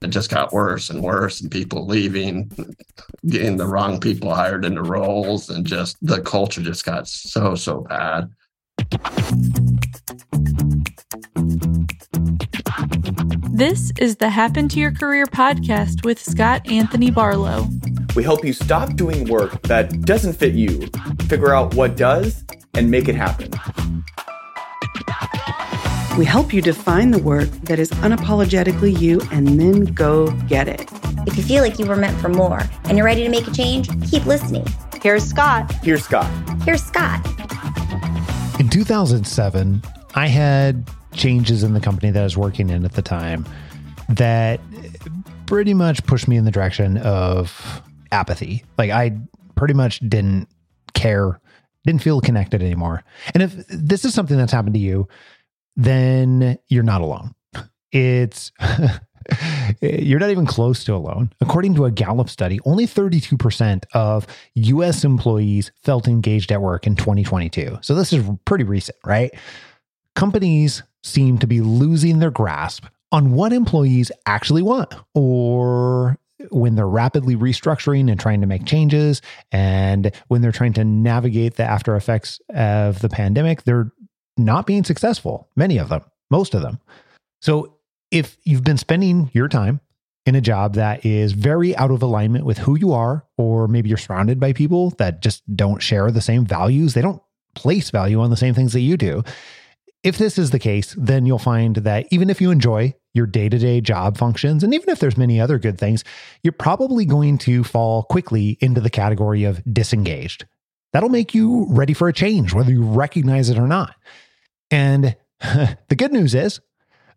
it just got worse and worse and people leaving getting the wrong people hired into roles and just the culture just got so so bad. This is the happen to your career podcast with scott anthony barlow. We help you stop doing work that doesn't fit you figure out what does and make it happen we help you define the work that is unapologetically you and then go get it. If you feel like you were meant for more and you're ready to make a change, keep listening. Here's Scott. Here's Scott. Here's Scott. In 2007, I had changes in the company that I was working in at the time that pretty much pushed me in the direction of apathy. Like I pretty much didn't care, didn't feel connected anymore. And if this is something that's happened to you, then you're not alone. It's you're not even close to alone. According to a Gallup study, only 32% of US employees felt engaged at work in 2022. So this is pretty recent, right? Companies seem to be losing their grasp on what employees actually want or when they're rapidly restructuring and trying to make changes and when they're trying to navigate the after effects of the pandemic, they're not being successful, many of them, most of them. So if you've been spending your time in a job that is very out of alignment with who you are, or maybe you're surrounded by people that just don't share the same values, they don't place value on the same things that you do. If this is the case, then you'll find that even if you enjoy your day to day job functions, and even if there's many other good things, you're probably going to fall quickly into the category of disengaged. That'll make you ready for a change, whether you recognize it or not. And the good news is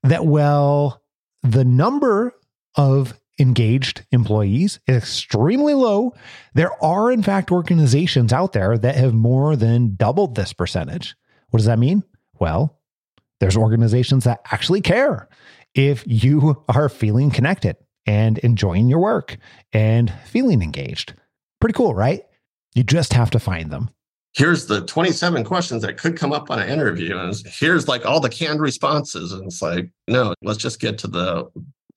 that, well, the number of engaged employees is extremely low. There are, in fact, organizations out there that have more than doubled this percentage. What does that mean? Well, there's organizations that actually care if you are feeling connected and enjoying your work and feeling engaged. Pretty cool, right? You just have to find them here's the 27 questions that could come up on an interview and here's like all the canned responses and it's like no let's just get to the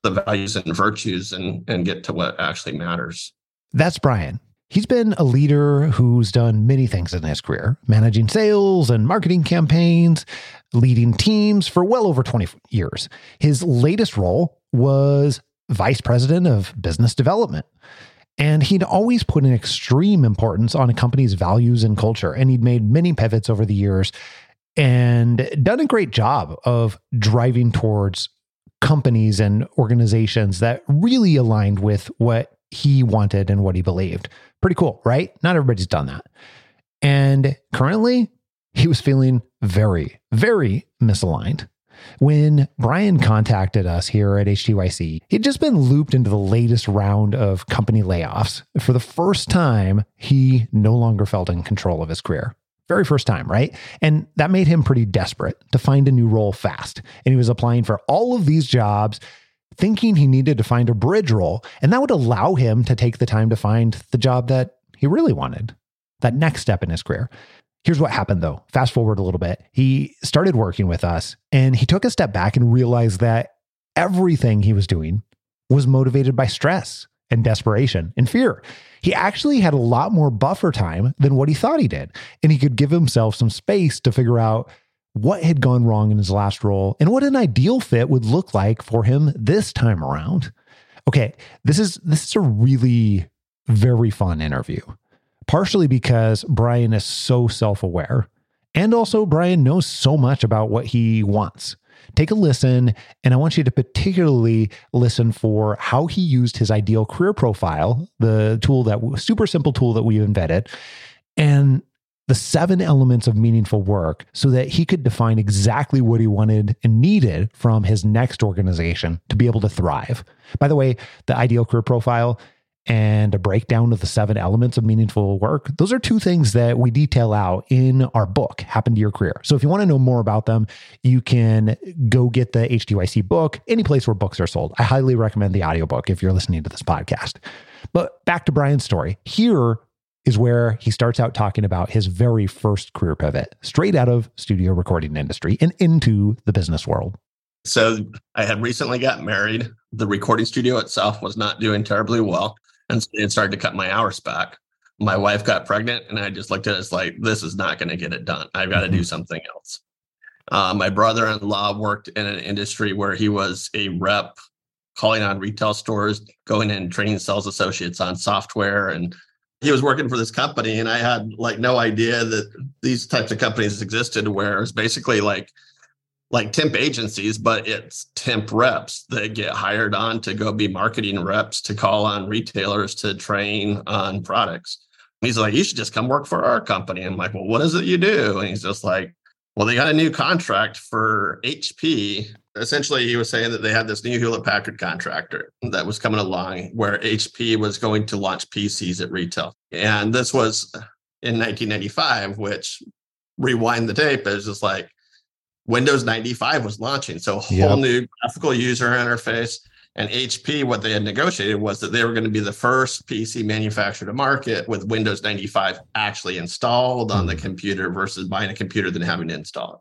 the values and virtues and and get to what actually matters. That's brian. He's been a leader who's done many things in his career managing sales and marketing campaigns leading teams for well over 20 years. His latest role was vice president of business development and he'd always put an extreme importance on a company's values and culture. And he'd made many pivots over the years and done a great job of driving towards companies and organizations that really aligned with what he wanted and what he believed. Pretty cool, right? Not everybody's done that. And currently, he was feeling very, very misaligned. When Brian contacted us here at HTYC, he'd just been looped into the latest round of company layoffs. For the first time, he no longer felt in control of his career. Very first time, right? And that made him pretty desperate to find a new role fast. And he was applying for all of these jobs, thinking he needed to find a bridge role. And that would allow him to take the time to find the job that he really wanted, that next step in his career. Here's what happened though. Fast forward a little bit. He started working with us and he took a step back and realized that everything he was doing was motivated by stress and desperation and fear. He actually had a lot more buffer time than what he thought he did. And he could give himself some space to figure out what had gone wrong in his last role and what an ideal fit would look like for him this time around. Okay, this is this is a really very fun interview partially because Brian is so self aware. And also, Brian knows so much about what he wants. Take a listen, and I want you to particularly listen for how he used his ideal career profile, the tool that super simple tool that we've embedded, and the seven elements of meaningful work so that he could define exactly what he wanted and needed from his next organization to be able to thrive. By the way, the ideal career profile and a breakdown of the seven elements of meaningful work. Those are two things that we detail out in our book, Happen to Your Career. So if you want to know more about them, you can go get the HTYC book any place where books are sold. I highly recommend the audiobook if you're listening to this podcast. But back to Brian's story. Here is where he starts out talking about his very first career pivot, straight out of studio recording industry and into the business world. So I had recently got married. The recording studio itself was not doing terribly well. And so it started to cut my hours back. My wife got pregnant, and I just looked at it as like, this is not going to get it done. I've got to do something else. Uh, my brother in law worked in an industry where he was a rep calling on retail stores, going in and training sales associates on software. And he was working for this company. And I had like no idea that these types of companies existed where it's basically like like temp agencies, but it's temp reps that get hired on to go be marketing reps to call on retailers to train on products. he's like, you should just come work for our company. I'm like, well, what is it you do? And he's just like, well, they got a new contract for HP. Essentially, he was saying that they had this new Hewlett Packard contractor that was coming along where HP was going to launch PCs at retail. And this was in 1995, which rewind the tape is just like Windows 95 was launching. So a whole yep. new graphical user interface. And HP, what they had negotiated was that they were going to be the first PC manufacturer to market with Windows 95 actually installed on the hmm. computer versus buying a computer than having to install it.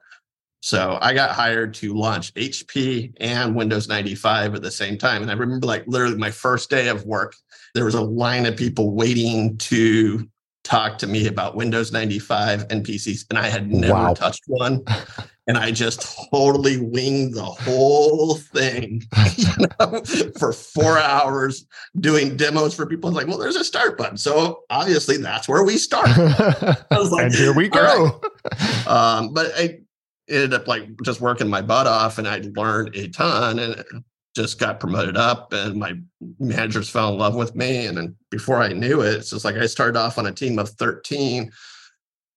So I got hired to launch HP and Windows 95 at the same time. And I remember like literally my first day of work, there was a line of people waiting to talk to me about Windows 95 and PCs. And I had never wow. touched one. and I just totally winged the whole thing you know, for four hours doing demos for people. I was like, well, there's a start button. So obviously that's where we start. I was like, and here we go. Right. Um, but I ended up like just working my butt off and I learned a ton and just got promoted up and my managers fell in love with me. And then before I knew it, it's just like I started off on a team of 13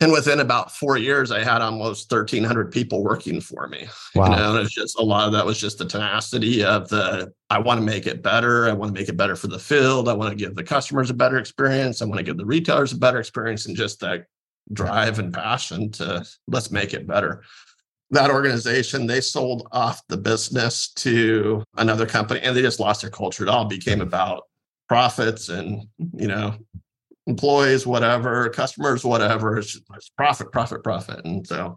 and within about four years, I had almost 1,300 people working for me. Wow. You know, and it's just a lot of that was just the tenacity of the I want to make it better. I want to make it better for the field. I want to give the customers a better experience. I want to give the retailers a better experience, and just that drive and passion to let's make it better. That organization, they sold off the business to another company and they just lost their culture. It all became about profits and you know employees, whatever, customers, whatever. It's, it's profit, profit, profit. And so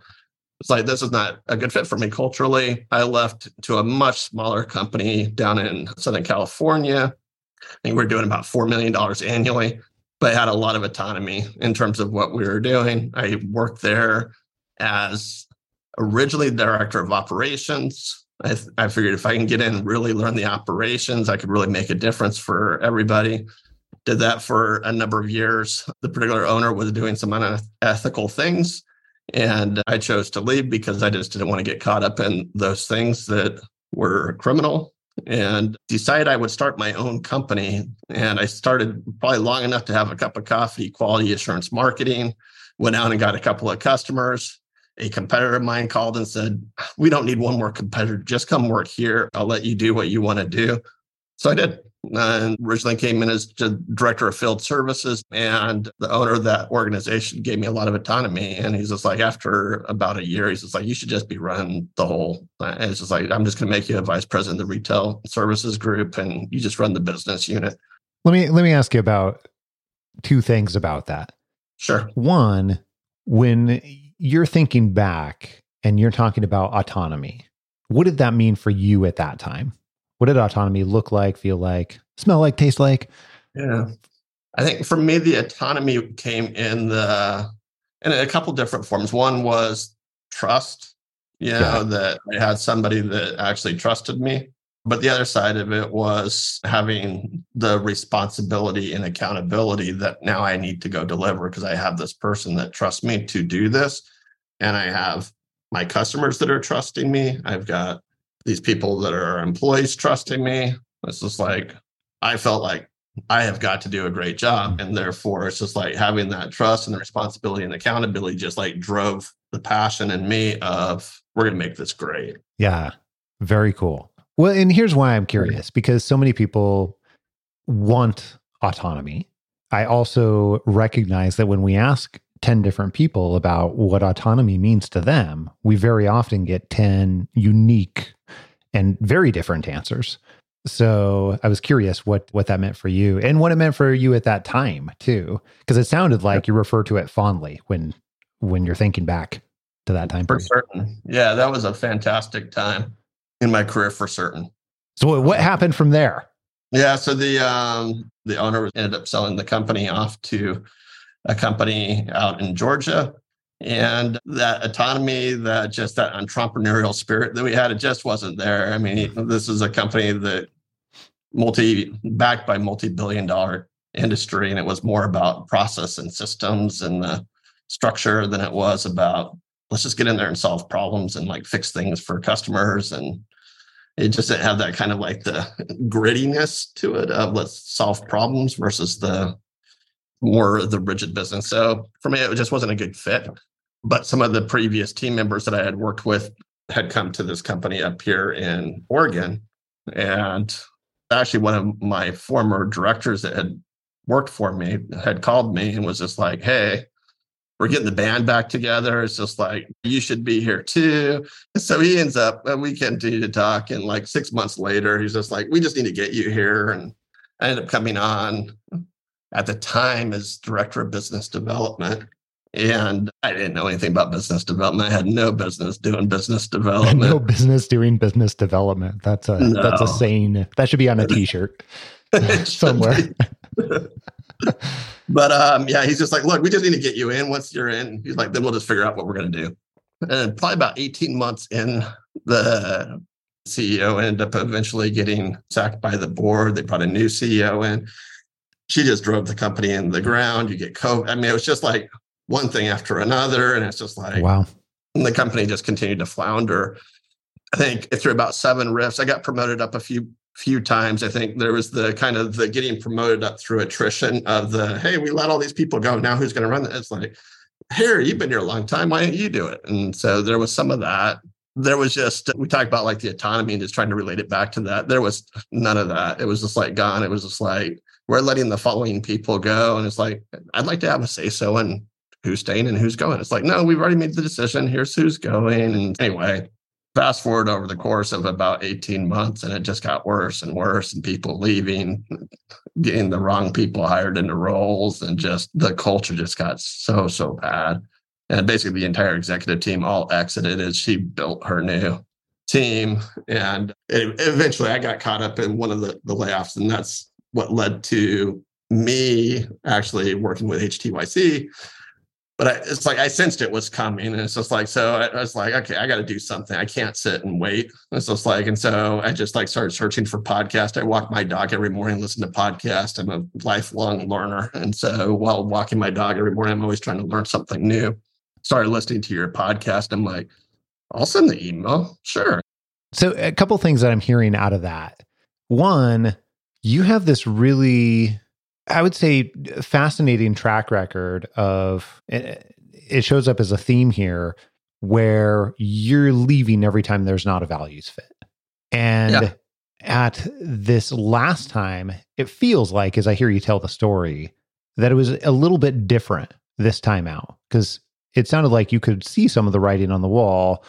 it's like this is not a good fit for me culturally. I left to a much smaller company down in Southern California. I think we're doing about $4 million annually, but had a lot of autonomy in terms of what we were doing. I worked there as originally director of operations. I, I figured if I can get in and really learn the operations, I could really make a difference for everybody did that for a number of years. The particular owner was doing some unethical things. And I chose to leave because I just didn't want to get caught up in those things that were criminal and decided I would start my own company. And I started probably long enough to have a cup of coffee, quality assurance marketing, went out and got a couple of customers. A competitor of mine called and said, We don't need one more competitor. Just come work here. I'll let you do what you want to do. So I did and originally came in as the director of field services and the owner of that organization gave me a lot of autonomy and he's just like after about a year he's just like you should just be running the whole and it's just like i'm just going to make you a vice president of the retail services group and you just run the business unit let me let me ask you about two things about that sure one when you're thinking back and you're talking about autonomy what did that mean for you at that time what did autonomy look like, feel like, smell like, taste like? Yeah. I think for me, the autonomy came in the in a couple different forms. One was trust, you know, yeah. that I had somebody that actually trusted me. But the other side of it was having the responsibility and accountability that now I need to go deliver because I have this person that trusts me to do this. And I have my customers that are trusting me. I've got these people that are employees trusting me. It's just like I felt like I have got to do a great job. And therefore it's just like having that trust and the responsibility and accountability just like drove the passion in me of we're gonna make this great. Yeah. Very cool. Well, and here's why I'm curious because so many people want autonomy. I also recognize that when we ask 10 different people about what autonomy means to them, we very often get 10 unique and very different answers. So I was curious what what that meant for you and what it meant for you at that time too, because it sounded like you refer to it fondly when when you're thinking back to that time. For certain, yeah, that was a fantastic time. In my career for certain. So what happened from there? Yeah, so the um, the owner ended up selling the company off to a company out in Georgia, and that autonomy, that just that entrepreneurial spirit that we had, it just wasn't there. I mean, this is a company that multi backed by multi billion dollar industry, and it was more about process and systems and the structure than it was about let's just get in there and solve problems and like fix things for customers and it just didn't have that kind of like the grittiness to it of let's solve problems versus the more the rigid business. So for me, it just wasn't a good fit. But some of the previous team members that I had worked with had come to this company up here in Oregon. And actually, one of my former directors that had worked for me had called me and was just like, Hey, we're getting the band back together. It's just like, you should be here too. So he ends up, we continue to talk. And like six months later, he's just like, we just need to get you here. And I ended up coming on at the time as director of business development. And I didn't know anything about business development. I had no business doing business development. no business doing business development. That's a no. that's a saying. That should be on a t-shirt somewhere. but um, yeah, he's just like, look, we just need to get you in. Once you're in, he's like, then we'll just figure out what we're going to do. And probably about 18 months in, the CEO ended up eventually getting sacked by the board. They brought a new CEO in. She just drove the company in the ground. You get COVID. I mean, it was just like one thing after another. And it's just like, wow. And the company just continued to flounder. I think through about seven rifts, I got promoted up a few few times. I think there was the kind of the getting promoted up through attrition of the, hey, we let all these people go. Now who's going to run it? It's like, here, you've been here a long time. Why don't you do it? And so there was some of that. There was just, we talked about like the autonomy and just trying to relate it back to that. There was none of that. It was just like gone. It was just like, we're letting the following people go. And it's like, I'd like to have a say so in who's staying and who's going. It's like, no, we've already made the decision. Here's who's going. And anyway, fast forward over the course of about 18 months and it just got worse and worse and people leaving getting the wrong people hired into roles and just the culture just got so so bad. And basically the entire executive team all exited as she built her new team and it, eventually i got caught up in one of the, the layoffs and that's what led to me actually working with htyc but I, it's like I sensed it was coming, and it's just like so. I, I was like, okay, I got to do something. I can't sit and wait. It's just like, and so I just like started searching for podcast. I walk my dog every morning, listen to podcast. I'm a lifelong learner, and so while walking my dog every morning, I'm always trying to learn something new. Started listening to your podcast. I'm like, I'll send the email, sure. So a couple things that I'm hearing out of that. One, you have this really I would say fascinating track record of eh, eh, it shows up as a theme here where you're leaving every time there's not a values fit. And yeah. at this last time, it feels like, as I hear you tell the story, that it was a little bit different this time out because it sounded like you could see some of the writing on the wall.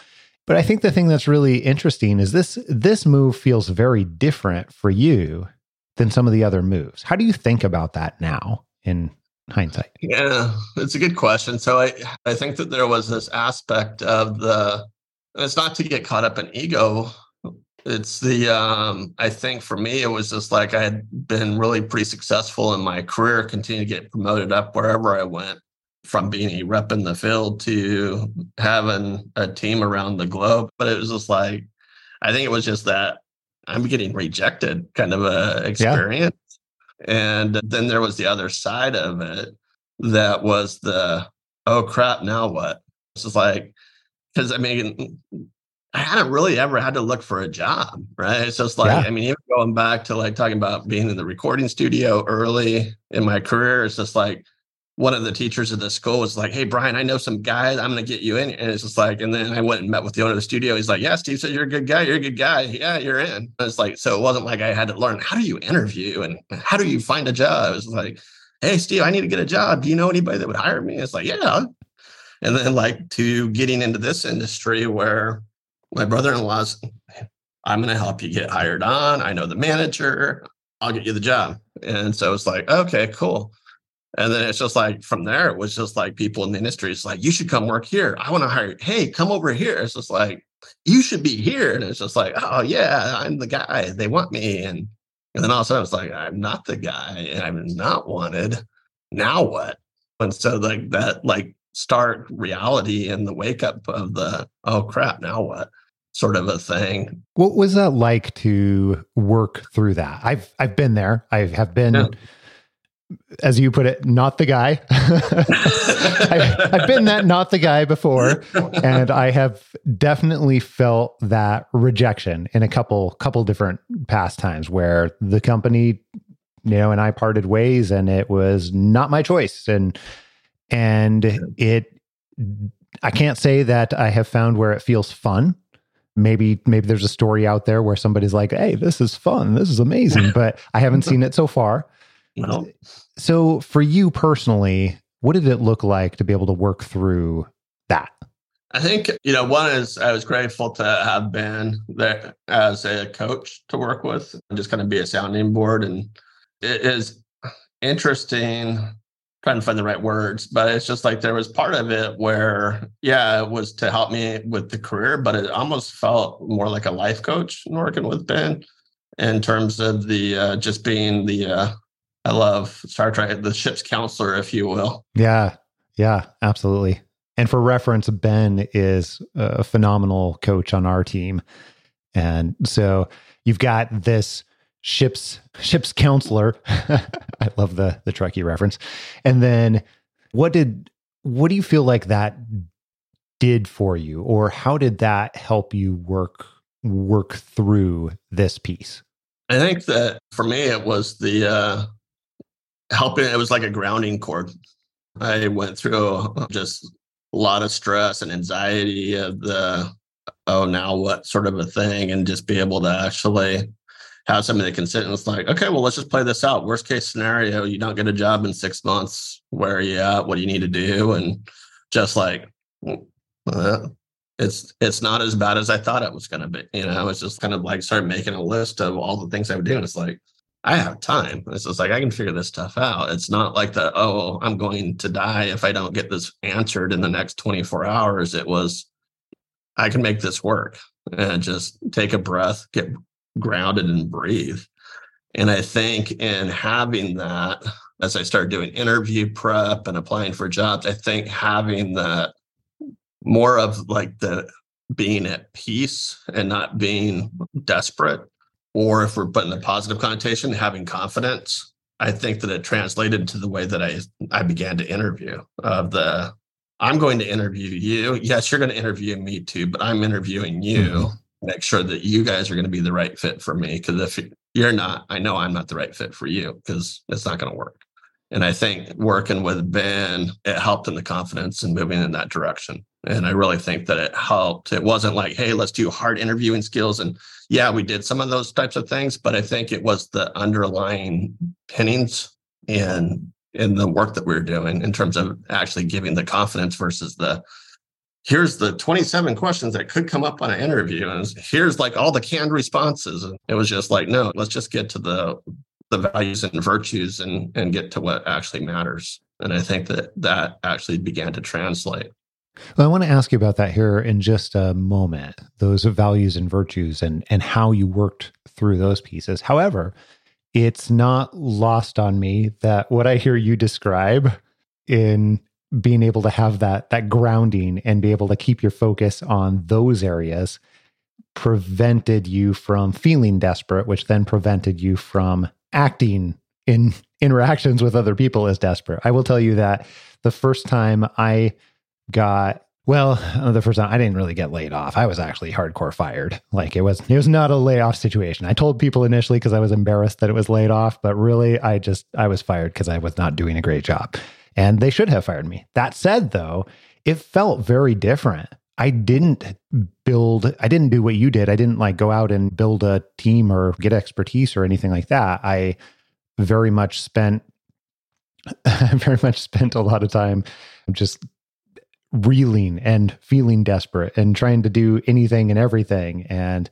But I think the thing that's really interesting is this this move feels very different for you than some of the other moves. How do you think about that now in hindsight? Yeah, it's a good question. So I I think that there was this aspect of the it's not to get caught up in ego. It's the um I think for me it was just like I had been really pretty successful in my career, continue to get promoted up wherever I went from being a rep in the field to having a team around the globe. But it was just like I think it was just that I'm getting rejected kind of a experience. Yeah. And then there was the other side of it that was the, oh crap, now what? It's just like, because I mean, I hadn't really ever had to look for a job, right? It's just like, yeah. I mean, even going back to like talking about being in the recording studio early in my career, it's just like, one of the teachers at the school was like, Hey, Brian, I know some guys. I'm going to get you in. And it's just like, and then I went and met with the owner of the studio. He's like, Yeah, Steve said you're a good guy. You're a good guy. Yeah, you're in. And it's like, so it wasn't like I had to learn how do you interview and how do you find a job? It was like, Hey, Steve, I need to get a job. Do you know anybody that would hire me? It's like, Yeah. And then, like, to getting into this industry where my brother in law's, I'm going to help you get hired on. I know the manager. I'll get you the job. And so it's like, okay, cool. And then it's just like from there, it was just like people in the industry. It's like, you should come work here. I want to hire you. Hey, come over here. It's just like, you should be here. And it's just like, oh yeah, I'm the guy. They want me. And and then all of a sudden it's like, I'm not the guy and I'm not wanted. Now what? And so like that like stark reality and the wake up of the oh crap, now what? sort of a thing. What was that like to work through that? I've I've been there. I have been yeah as you put it, not the guy. I've, I've, been that not the guy before, and I have definitely felt that rejection in a couple couple different past times where the company, you know, and I parted ways, and it was not my choice, and and it. I can't say that I have found where it feels fun. Maybe maybe there's a story out there where somebody's like, "Hey, this is fun. This is amazing," but I haven't seen it so far. No. So, for you personally, what did it look like to be able to work through that? I think, you know, one is I was grateful to have been there as a coach to work with and just kind of be a sounding board. And it is interesting trying to find the right words, but it's just like there was part of it where, yeah, it was to help me with the career, but it almost felt more like a life coach and working with Ben in terms of the uh, just being the uh, I love Star Trek, the ship's counselor, if you will. Yeah, yeah, absolutely. And for reference, Ben is a phenomenal coach on our team, and so you've got this ship's ship's counselor. I love the the Trekkie reference. And then, what did what do you feel like that did for you, or how did that help you work work through this piece? I think that for me, it was the uh, helping it was like a grounding cord. I went through just a lot of stress and anxiety of the oh now what sort of a thing and just be able to actually have somebody that can sit and it's like okay well let's just play this out. Worst case scenario you don't get a job in six months. Where are you at? What do you need to do? And just like uh, it's it's not as bad as i thought it was going to be. You know it's just kind of like start making a list of all the things i would do and it's like I have time. It's just like I can figure this stuff out. It's not like the oh, I'm going to die if I don't get this answered in the next 24 hours. It was I can make this work and just take a breath, get grounded and breathe. And I think in having that, as I started doing interview prep and applying for jobs, I think having that more of like the being at peace and not being desperate or if we're putting a positive connotation, having confidence, I think that it translated to the way that I I began to interview of the I'm going to interview you. Yes, you're going to interview me too, but I'm interviewing you. Mm-hmm. Make sure that you guys are going to be the right fit for me. Because if you're not, I know I'm not the right fit for you because it's not going to work. And I think working with Ben, it helped in the confidence and moving in that direction. And I really think that it helped. It wasn't like, hey, let's do hard interviewing skills. And yeah, we did some of those types of things, but I think it was the underlying pinnings in in the work that we were doing in terms of actually giving the confidence versus the here's the 27 questions that could come up on an interview and here's like all the canned responses and it was just like no let's just get to the the values and virtues and and get to what actually matters and i think that that actually began to translate well, I want to ask you about that here in just a moment, those values and virtues and and how you worked through those pieces. However, it's not lost on me that what I hear you describe in being able to have that that grounding and be able to keep your focus on those areas prevented you from feeling desperate, which then prevented you from acting in interactions with other people as desperate. I will tell you that the first time I got well, uh, the first time I didn't really get laid off. I was actually hardcore fired. Like it was it was not a layoff situation. I told people initially because I was embarrassed that it was laid off, but really I just I was fired because I was not doing a great job. And they should have fired me. That said though, it felt very different. I didn't build I didn't do what you did. I didn't like go out and build a team or get expertise or anything like that. I very much spent very much spent a lot of time just reeling and feeling desperate and trying to do anything and everything. And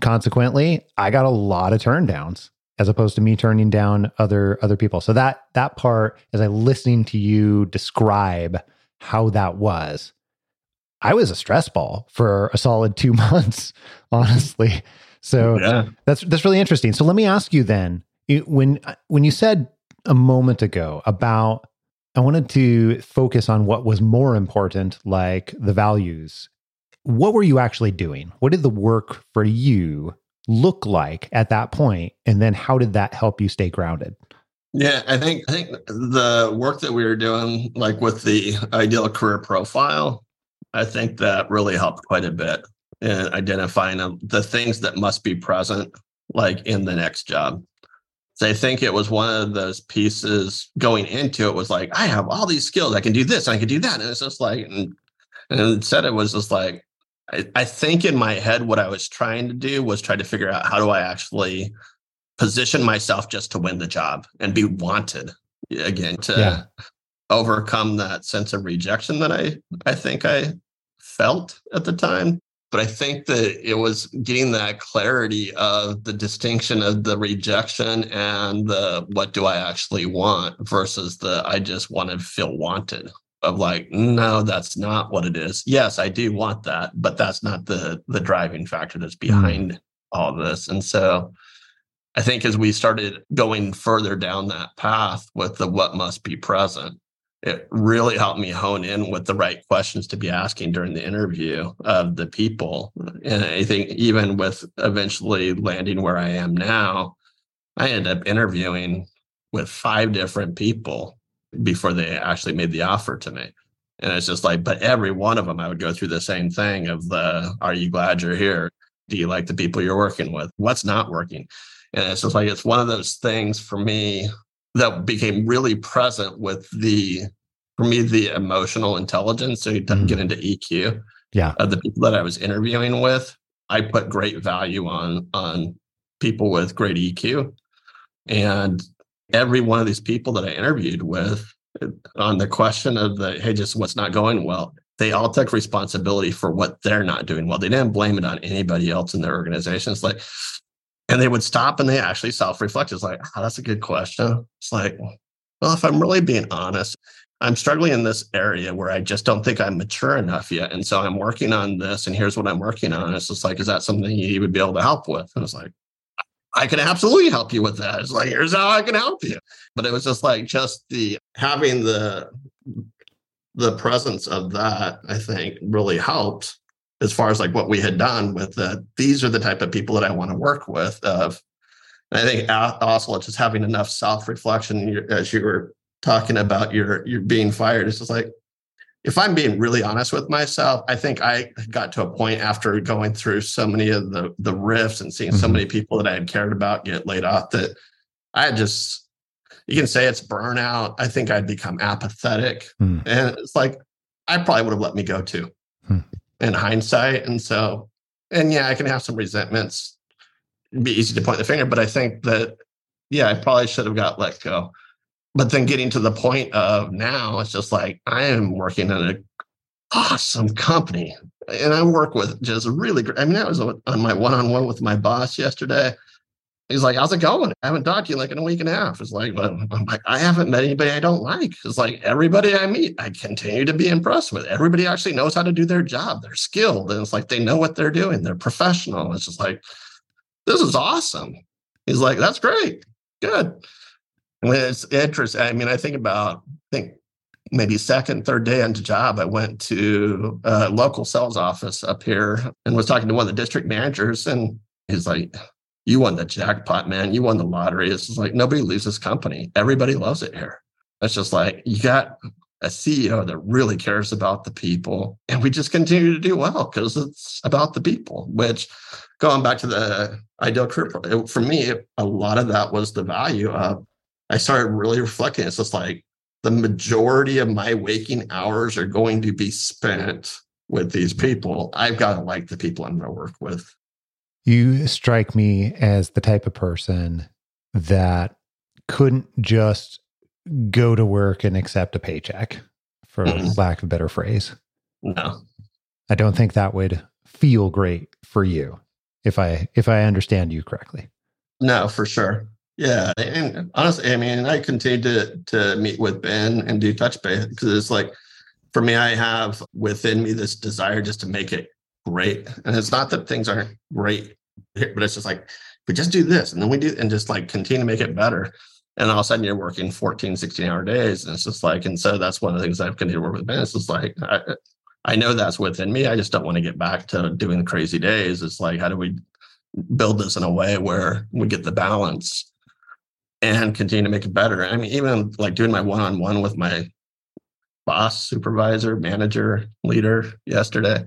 consequently, I got a lot of turn downs as opposed to me turning down other other people. So that that part, as I listening to you describe how that was, I was a stress ball for a solid two months, honestly. So Yeah. that's that's really interesting. So let me ask you then, when when you said a moment ago about I wanted to focus on what was more important, like the values. What were you actually doing? What did the work for you look like at that point? And then how did that help you stay grounded? Yeah, I think I think the work that we were doing, like with the ideal career profile, I think that really helped quite a bit in identifying the things that must be present, like in the next job. So I think it was one of those pieces going into it was like, I have all these skills, I can do this, I can do that, and it's just like, and, and instead it was just like, I, I think in my head what I was trying to do was try to figure out how do I actually position myself just to win the job and be wanted again to Yeah. Overcome that sense of rejection that I I think I felt at the time. But I think that it was getting that clarity of the distinction of the rejection and the what do I actually want? versus the I just want to feel wanted. Of like no that's not what it is. Yes i do want that but that's not the the driving factor that's mm-hmm. behind all this. And so I think as we started going further down that path with the what must be present, it really helped me hone in with the right questions to be asking during the interview of the people. And I think even with eventually landing where I am now, I ended up interviewing with five different people before they actually made the offer to me. And it's just like, but every one of them, I would go through the same thing of the, are you glad you're here? Do you like the people you're working with? What's not working? And it's just like it's one of those things for me that became really present with the for me the emotional intelligence. So you Mhm. get into EQ Yeah. of the people that I was interviewing with. I put great value on on people with great EQ, and every one of these people that I interviewed with on the question of the hey, just what's not going well. They all took responsibility for what they're not doing well. They didn't blame it on anybody else in their organization. It's like, and they would stop and they actually self-reflect. It's like, oh, that's a good question. It's like, well, if I'm really being honest, I'm struggling in this area where I just don't think I'm mature enough yet. And so I'm working on this, and here's what I'm working on. It's just like, is that something you would be able to help with? And it's like, I can absolutely help you with that. It's like, here's how I can help you. But it was just like just the having the the presence of that, I think, really helped as far as like what we had done with the these are the type of people that I want to work with. Of and I think also just having enough self reflection as you were talking about your your being fired. It's just like if I'm being really honest with myself, I think I got to a point after going through so many of the the rifts and seeing so Mhm. many people that I had cared about get laid off that I just you can say it's burnout. I think I'd become apathetic. Hmm. And it's like I probably would have let me go too Hmm. In hindsight. And so and yeah, I can have some resentments. It'd be easy to point the finger, but I think that yeah, I probably should have got let go but then getting to the point of now it's just like i am working in an awesome company and i work with just really great i mean i was on my one-on-one with my boss yesterday he's like how's it going? I haven't talked to you like in a week and a half. It's like but i'm like i haven't met anybody i don't like. It's like everybody i meet i continue to be impressed with. Everybody actually knows how to do their job. They're skilled and it's like they know what they're doing. They're professional. It's just like this is awesome. He's like that's great. Good. Well, it's interesting. I mean, I think about, I think maybe second, third day into job, I went to a local sales office up here and was talking to one of the district managers. And he's like, You won the jackpot, man. You won the lottery. It's just like nobody leaves this company. Everybody loves it here. It's just like you got a CEO that really cares about the people. And we just continue to do well because it's about the people, which going back to the ideal career, for me, a lot of that was the value of I started really reflecting. It's just like the majority of my waking hours are going to be spent with these people. I've got to like the people I'm going to work with. You strike me as the type of person that couldn't just go to work and accept a paycheck, for Mhm. lack of a better phrase. No, I don't think that would feel great for you if I if I understand you correctly. no, for sure. Yeah, and honestly, I mean, I continue to to meet with Ben and do touch base because it's like for me, I have within me this desire just to make it great. And it's not that things aren't great, but it's just like, we just do this and then we do, and just like continue to make it better. And all of a sudden you're working 14, 16 hour days. And it's just like, and so that's one of the things I've continued to work with Ben. It's just like, I, I know that's within me. I just don't want to get back to doing the crazy days. It's like, how do we build this in a way where we get the balance and continue to make it better? I mean, even like doing my one on one with my boss, supervisor, manager, leader yesterday.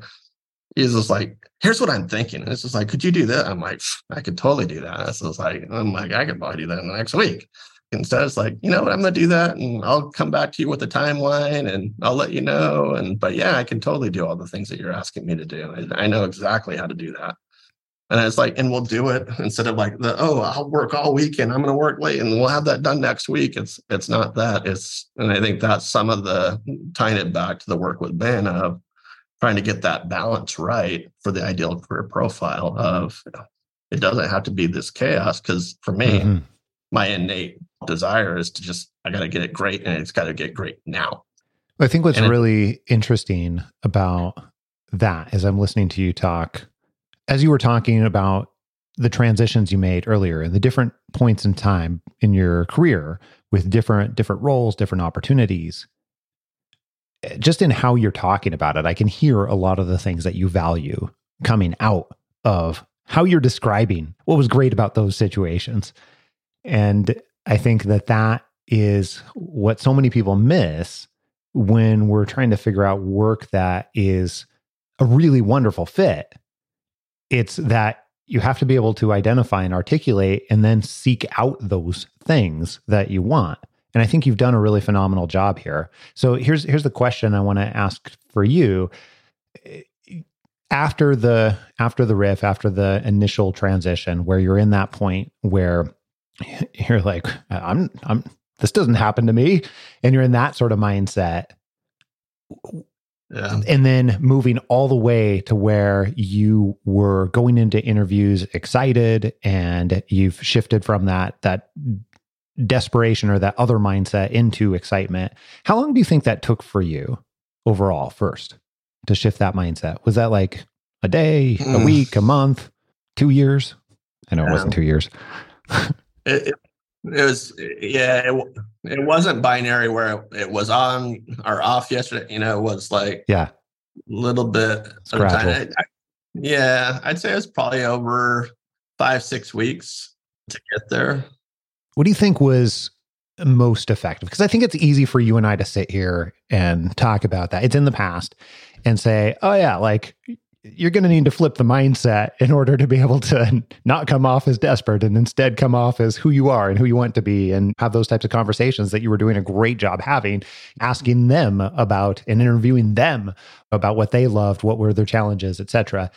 He's just like, here's what I'm thinking. And it's just like, could you do that? I'm like, I could totally do that. So It's like, I'm like, I could probably do that in the next week. Instead, it's like, you know what, I'm gonna do that and I'll come back to you with a timeline and I'll let you know. And but yeah, I can totally do all the things that you're asking me to do. I, I know exactly how to do that. And it's like, and we'll do it instead of like the oh, I'll work all weekend. I'm to work late, and we'll have that done next week. It's it's not that. It's and I think that's some of the tying it back to the work with Ben of trying to get that balance right for the ideal career profile of it doesn't have to be this chaos because for me, mm-hmm. my innate desire is to just I got to get it great, and it's got to get great now. I think what's and really it, interesting about that as I'm listening to you talk as you were talking about the transitions you made earlier and the different points in time in your career with different different roles, different opportunities, just in how you're talking about it, I can hear a lot of the things that you value coming out of how you're describing what was great about those situations. And I think that that is what so many people miss when we're trying to figure out work that is a really wonderful fit it's that you have to be able to identify and articulate and then seek out those things that you want. And I think you've done a really phenomenal job here. So here's here's the question I want to ask for you. Eh, after the after the RIF, after the initial transition where you're in that point where you're like I'm I'm this doesn't happen to me and you're in that sort of mindset yeah. And then moving all the way to where you were going into interviews excited and you've shifted from that that desperation or that other mindset into excitement. How long do you think that took for you overall first to shift that mindset? Was that like a day, a mm. week, a month, 2 years? I know yeah. it wasn't 2 years. it, it, it was yeah, it, it wasn't binary where it, it, was on or off yesterday. You know, it was like yeah, a little bit. I, I, yeah, I'd say it was probably over five six weeks to get there. What do you think was most effective? Because I think it's easy for you and I to sit here and talk about that. It's in the past and say, oh yeah, like you're going to need to flip the mindset in order to be able to not come off as desperate and instead come off as who you are and who you want to be and have those types of conversations that you were doing a great job having, asking them about and interviewing them about what they loved, what were their challenges, etc.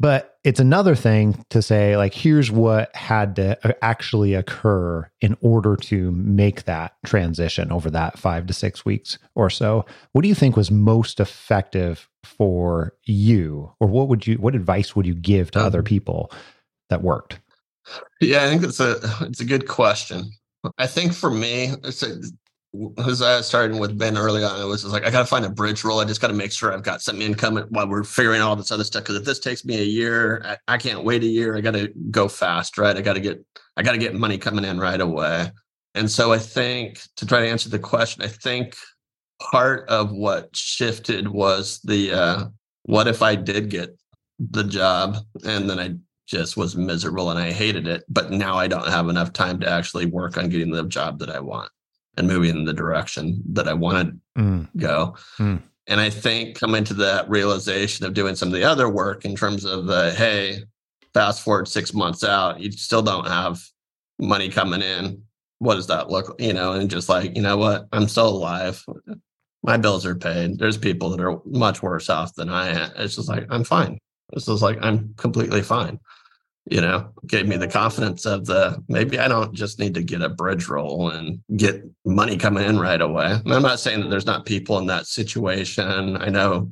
But it's another thing to say, like, here's what had to uh, actually occur in order to make that transition over that five to six weeks or so. What do you think was most effective for you? Or what would you, what advice would you give to other um, people that worked? Yeah, I think it's a, it's a good question. I think for me, it's a, as I started with Ben early on, it was like I got to find a bridge role. I just got to make sure I've got some income while we're figuring all this other stuff. Because if this takes me a year, I, I can't wait a year. I got to go fast, right? I got to get I got to get money coming in right away. And so I think to try to answer the question, I think part of what shifted was the uh, what if I did get the job and then I just was miserable and I hated it, but now I don't have enough time to actually work on getting the job that I want and moving in the direction that I wanted mm. go. Mm. And I think coming to that realization of doing some of the other work in terms of, uh, hey, fast forward six months out, you still don't have money coming in. What does that look? You know, and just like, you know what, I'm still alive. My bills are paid. There's people that are much worse off than I am. It's just like I'm fine. This is like I'm completely fine you know, gave me the confidence of the maybe I don't just need to get a bridge role and get money coming in right away. And I'm not saying that there's not people in that situation. I know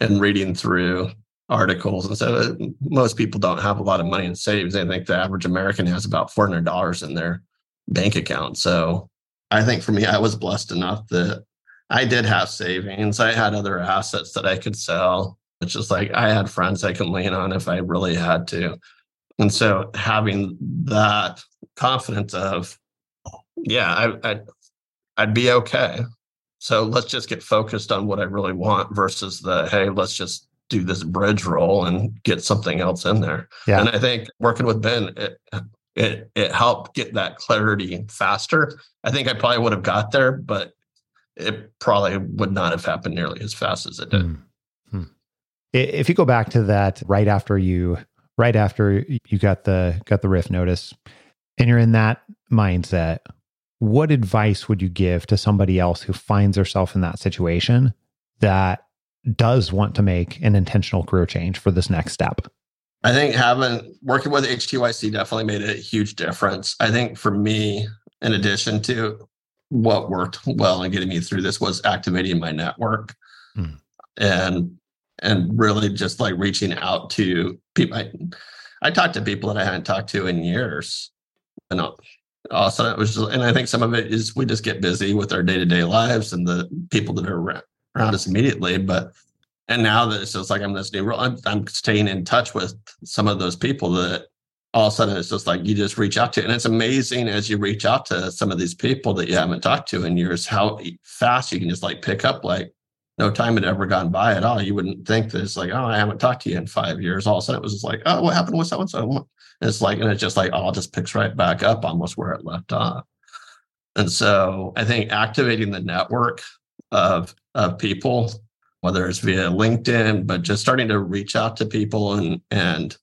and reading through articles and so uh, most people don't have a lot of money in savings. I think the average American has about $400 in their bank account. So I think for me, I was blessed enough that I did have savings. I had other assets that I could sell. It's just like I had friends I can lean on if I really had to. And so having that confidence of, yeah, I, I I'd be okay. So let's just get focused on what I really want versus the hey, let's just do this bridge role and get something else in there. Yeah. And I think working with Ben, it, it it helped get that clarity faster. I think I probably would have got there, but it probably would not have happened nearly as fast as it did. Hmm. Hmm. If you go back to that right after you right after you got the got the RIF notice and you're in that mindset, what advice would you give to somebody else who finds herself in that situation that does want to make an intentional career change for this next step? I think having working with HTYC definitely made a huge difference. I think for me, in addition to what worked well in getting me through this was activating my network Hmm. and and really just like reaching out to people. I, I talked to people that I hadn't talked to in years. And all all of a sudden it was just, and I think some of it is we just get busy with our day-to-day lives and the people that are around, around us immediately. But and now that it's just like I'm this new role, I'm, I'm staying in touch with some of those people that all of a sudden it's just like you just reach out to. And it's amazing as you reach out to some of these people that you haven't talked to in years, how fast you can just like pick up like no time had ever gone by at all. You wouldn't think that it's like, oh, I haven't talked to you in five years. All of a sudden it was just like, oh, what happened with so and so? It's like, and it's just like all just picks right back up almost where it left off. And so I think activating the network of of people whether it's via LinkedIn, but just starting to reach out to people and and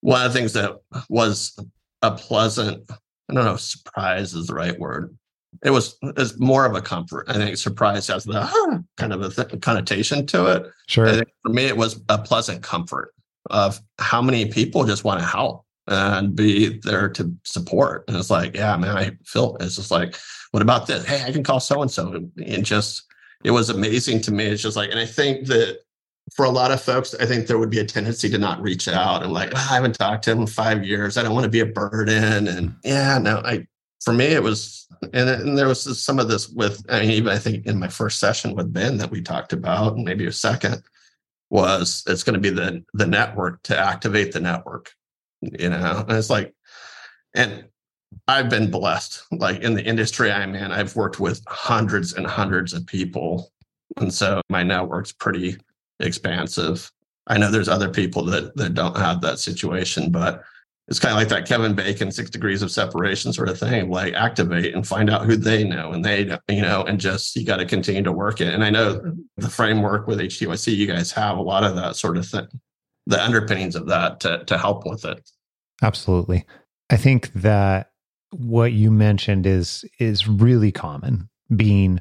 one of the things that was a pleasant, I don't know, surprise is the right word. It was is more of a comfort. I think surprise has the "Huh," kind of a th- connotation to it. Sure. For me, it was a pleasant comfort of how many people just want to help and be there to support. And it's like, yeah, man, I feel it's just like, what about this? Hey, I can call so and so, and just it was amazing to me. It's just like, and I think that for a lot of folks, I think there would be a tendency to not reach out and like, "Ah, I haven't talked to him in five years. I don't want to be a burden. And yeah, no, I, for me, it was, and, and there was some of this with, I mean, even I think in my first session with Ben that we talked about, maybe a second, was it's going to be the the network to activate the network, you know, and it's like, and I've been blessed. Like in the industry I'm in, I've worked with hundreds and hundreds of people. And so my network's pretty expansive. I know there's other people that that don't have that situation, but it's kind of like that Kevin Bacon six degrees of separation sort of thing. Like activate and find out who they know, and they you know, and just you got to continue to work it. And I know the framework with HTYC, you guys have a lot of that sort of thing, the underpinnings of that to to help with it. Absolutely. I think that what you mentioned is is really common being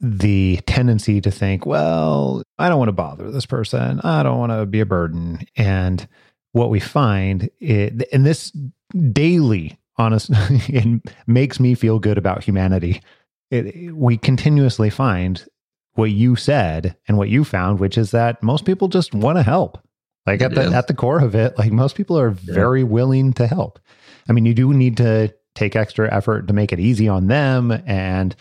the tendency to think, well, I don't want to bother this person. I don't want to be a burden. And what we find it, and this daily honest it makes me feel good about humanity. It, we continuously find what you said and what you found, which is that most people just want to help. Like at the Yeah. at the core of it, like most people are very willing to help. I mean, you do need to take extra effort to make it easy on them and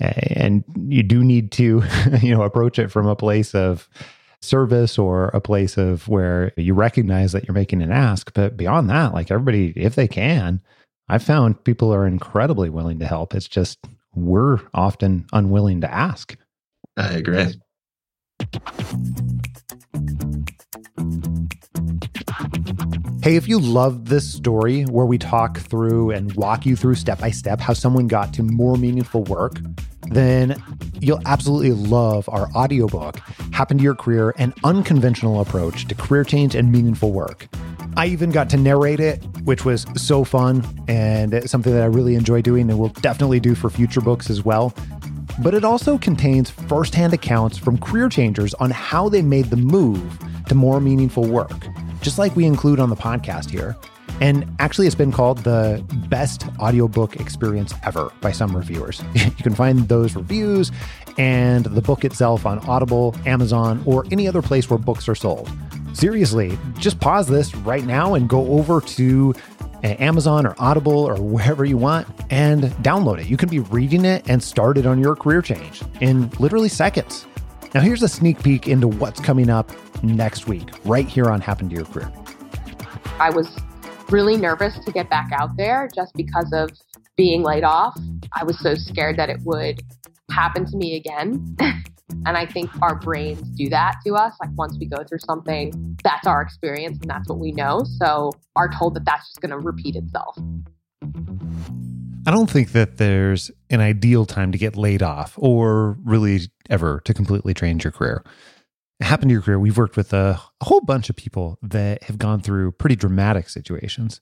and you do need to, you know, approach it from a place of service or a place of where you recognize that you're making an ask. But beyond that, like everybody, if they can, I've found people are incredibly willing to help. It's just we're often unwilling to ask. I agree. Hey, if you love this story where we talk through and walk you through step by step how someone got to more meaningful work, then you'll absolutely love our audiobook, Happen to Your Career An Unconventional Approach to Career Change and Meaningful Work. I even got to narrate it, which was so fun and something that I really enjoy doing and will definitely do for future books as well. But it also contains firsthand accounts from career changers on how they made the move to more meaningful work, just like we include on the podcast here. And actually, it's been called the best audiobook experience ever by some reviewers. you can find those reviews and the book itself on Audible, Amazon, or any other place where books are sold. Seriously, just pause this right now and go over to uh, Amazon or Audible or wherever you want and download it. You can be reading it and start it on your career change in literally seconds. Now, here's a sneak peek into what's coming up next week, right here on Happen to Your Career. I was really nervous to get back out there just because of being laid off. I was so scared that it would happen to me again. and I think our brains do that to us. Like once we go through something, that's our experience and that's what we know. So are told that that's just going to repeat itself. I don't think that there's an ideal time to get laid off or really ever to completely change your career. Happened to your career. We've worked with a, a whole bunch of people that have gone through pretty dramatic situations.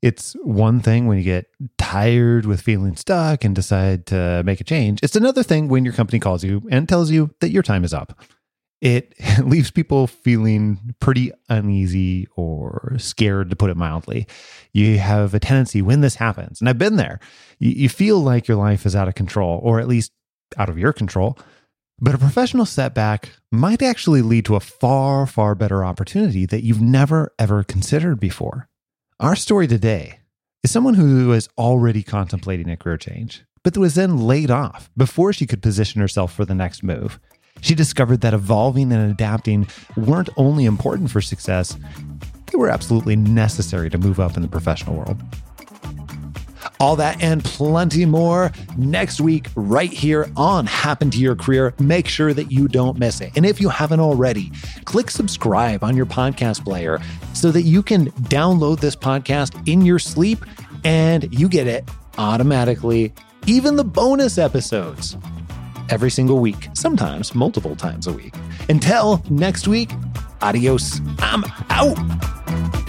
It's one thing when you get tired with feeling stuck and decide to make a change. It's another thing when your company calls you and tells you that your time is up. It leaves people feeling pretty uneasy or scared, to put it mildly. You have a tendency when this happens, and I've been there, you, you feel like your life is out of control, or at least out of your control. But a professional setback might actually lead to a far, far better opportunity that you've never, ever considered before. Our story today is someone who was already contemplating a career change, but was then laid off before she could position herself for the next move. She discovered that evolving and adapting weren't only important for success, they were absolutely necessary to move up in the professional world. All that and plenty more next week, right here on Happen to Your Career. Make sure that you don't miss it. And if you haven't already, click subscribe on your podcast player so that you can download this podcast in your sleep and you get it automatically, even the bonus episodes every single week, sometimes multiple times a week. Until next week, adios. I'm out.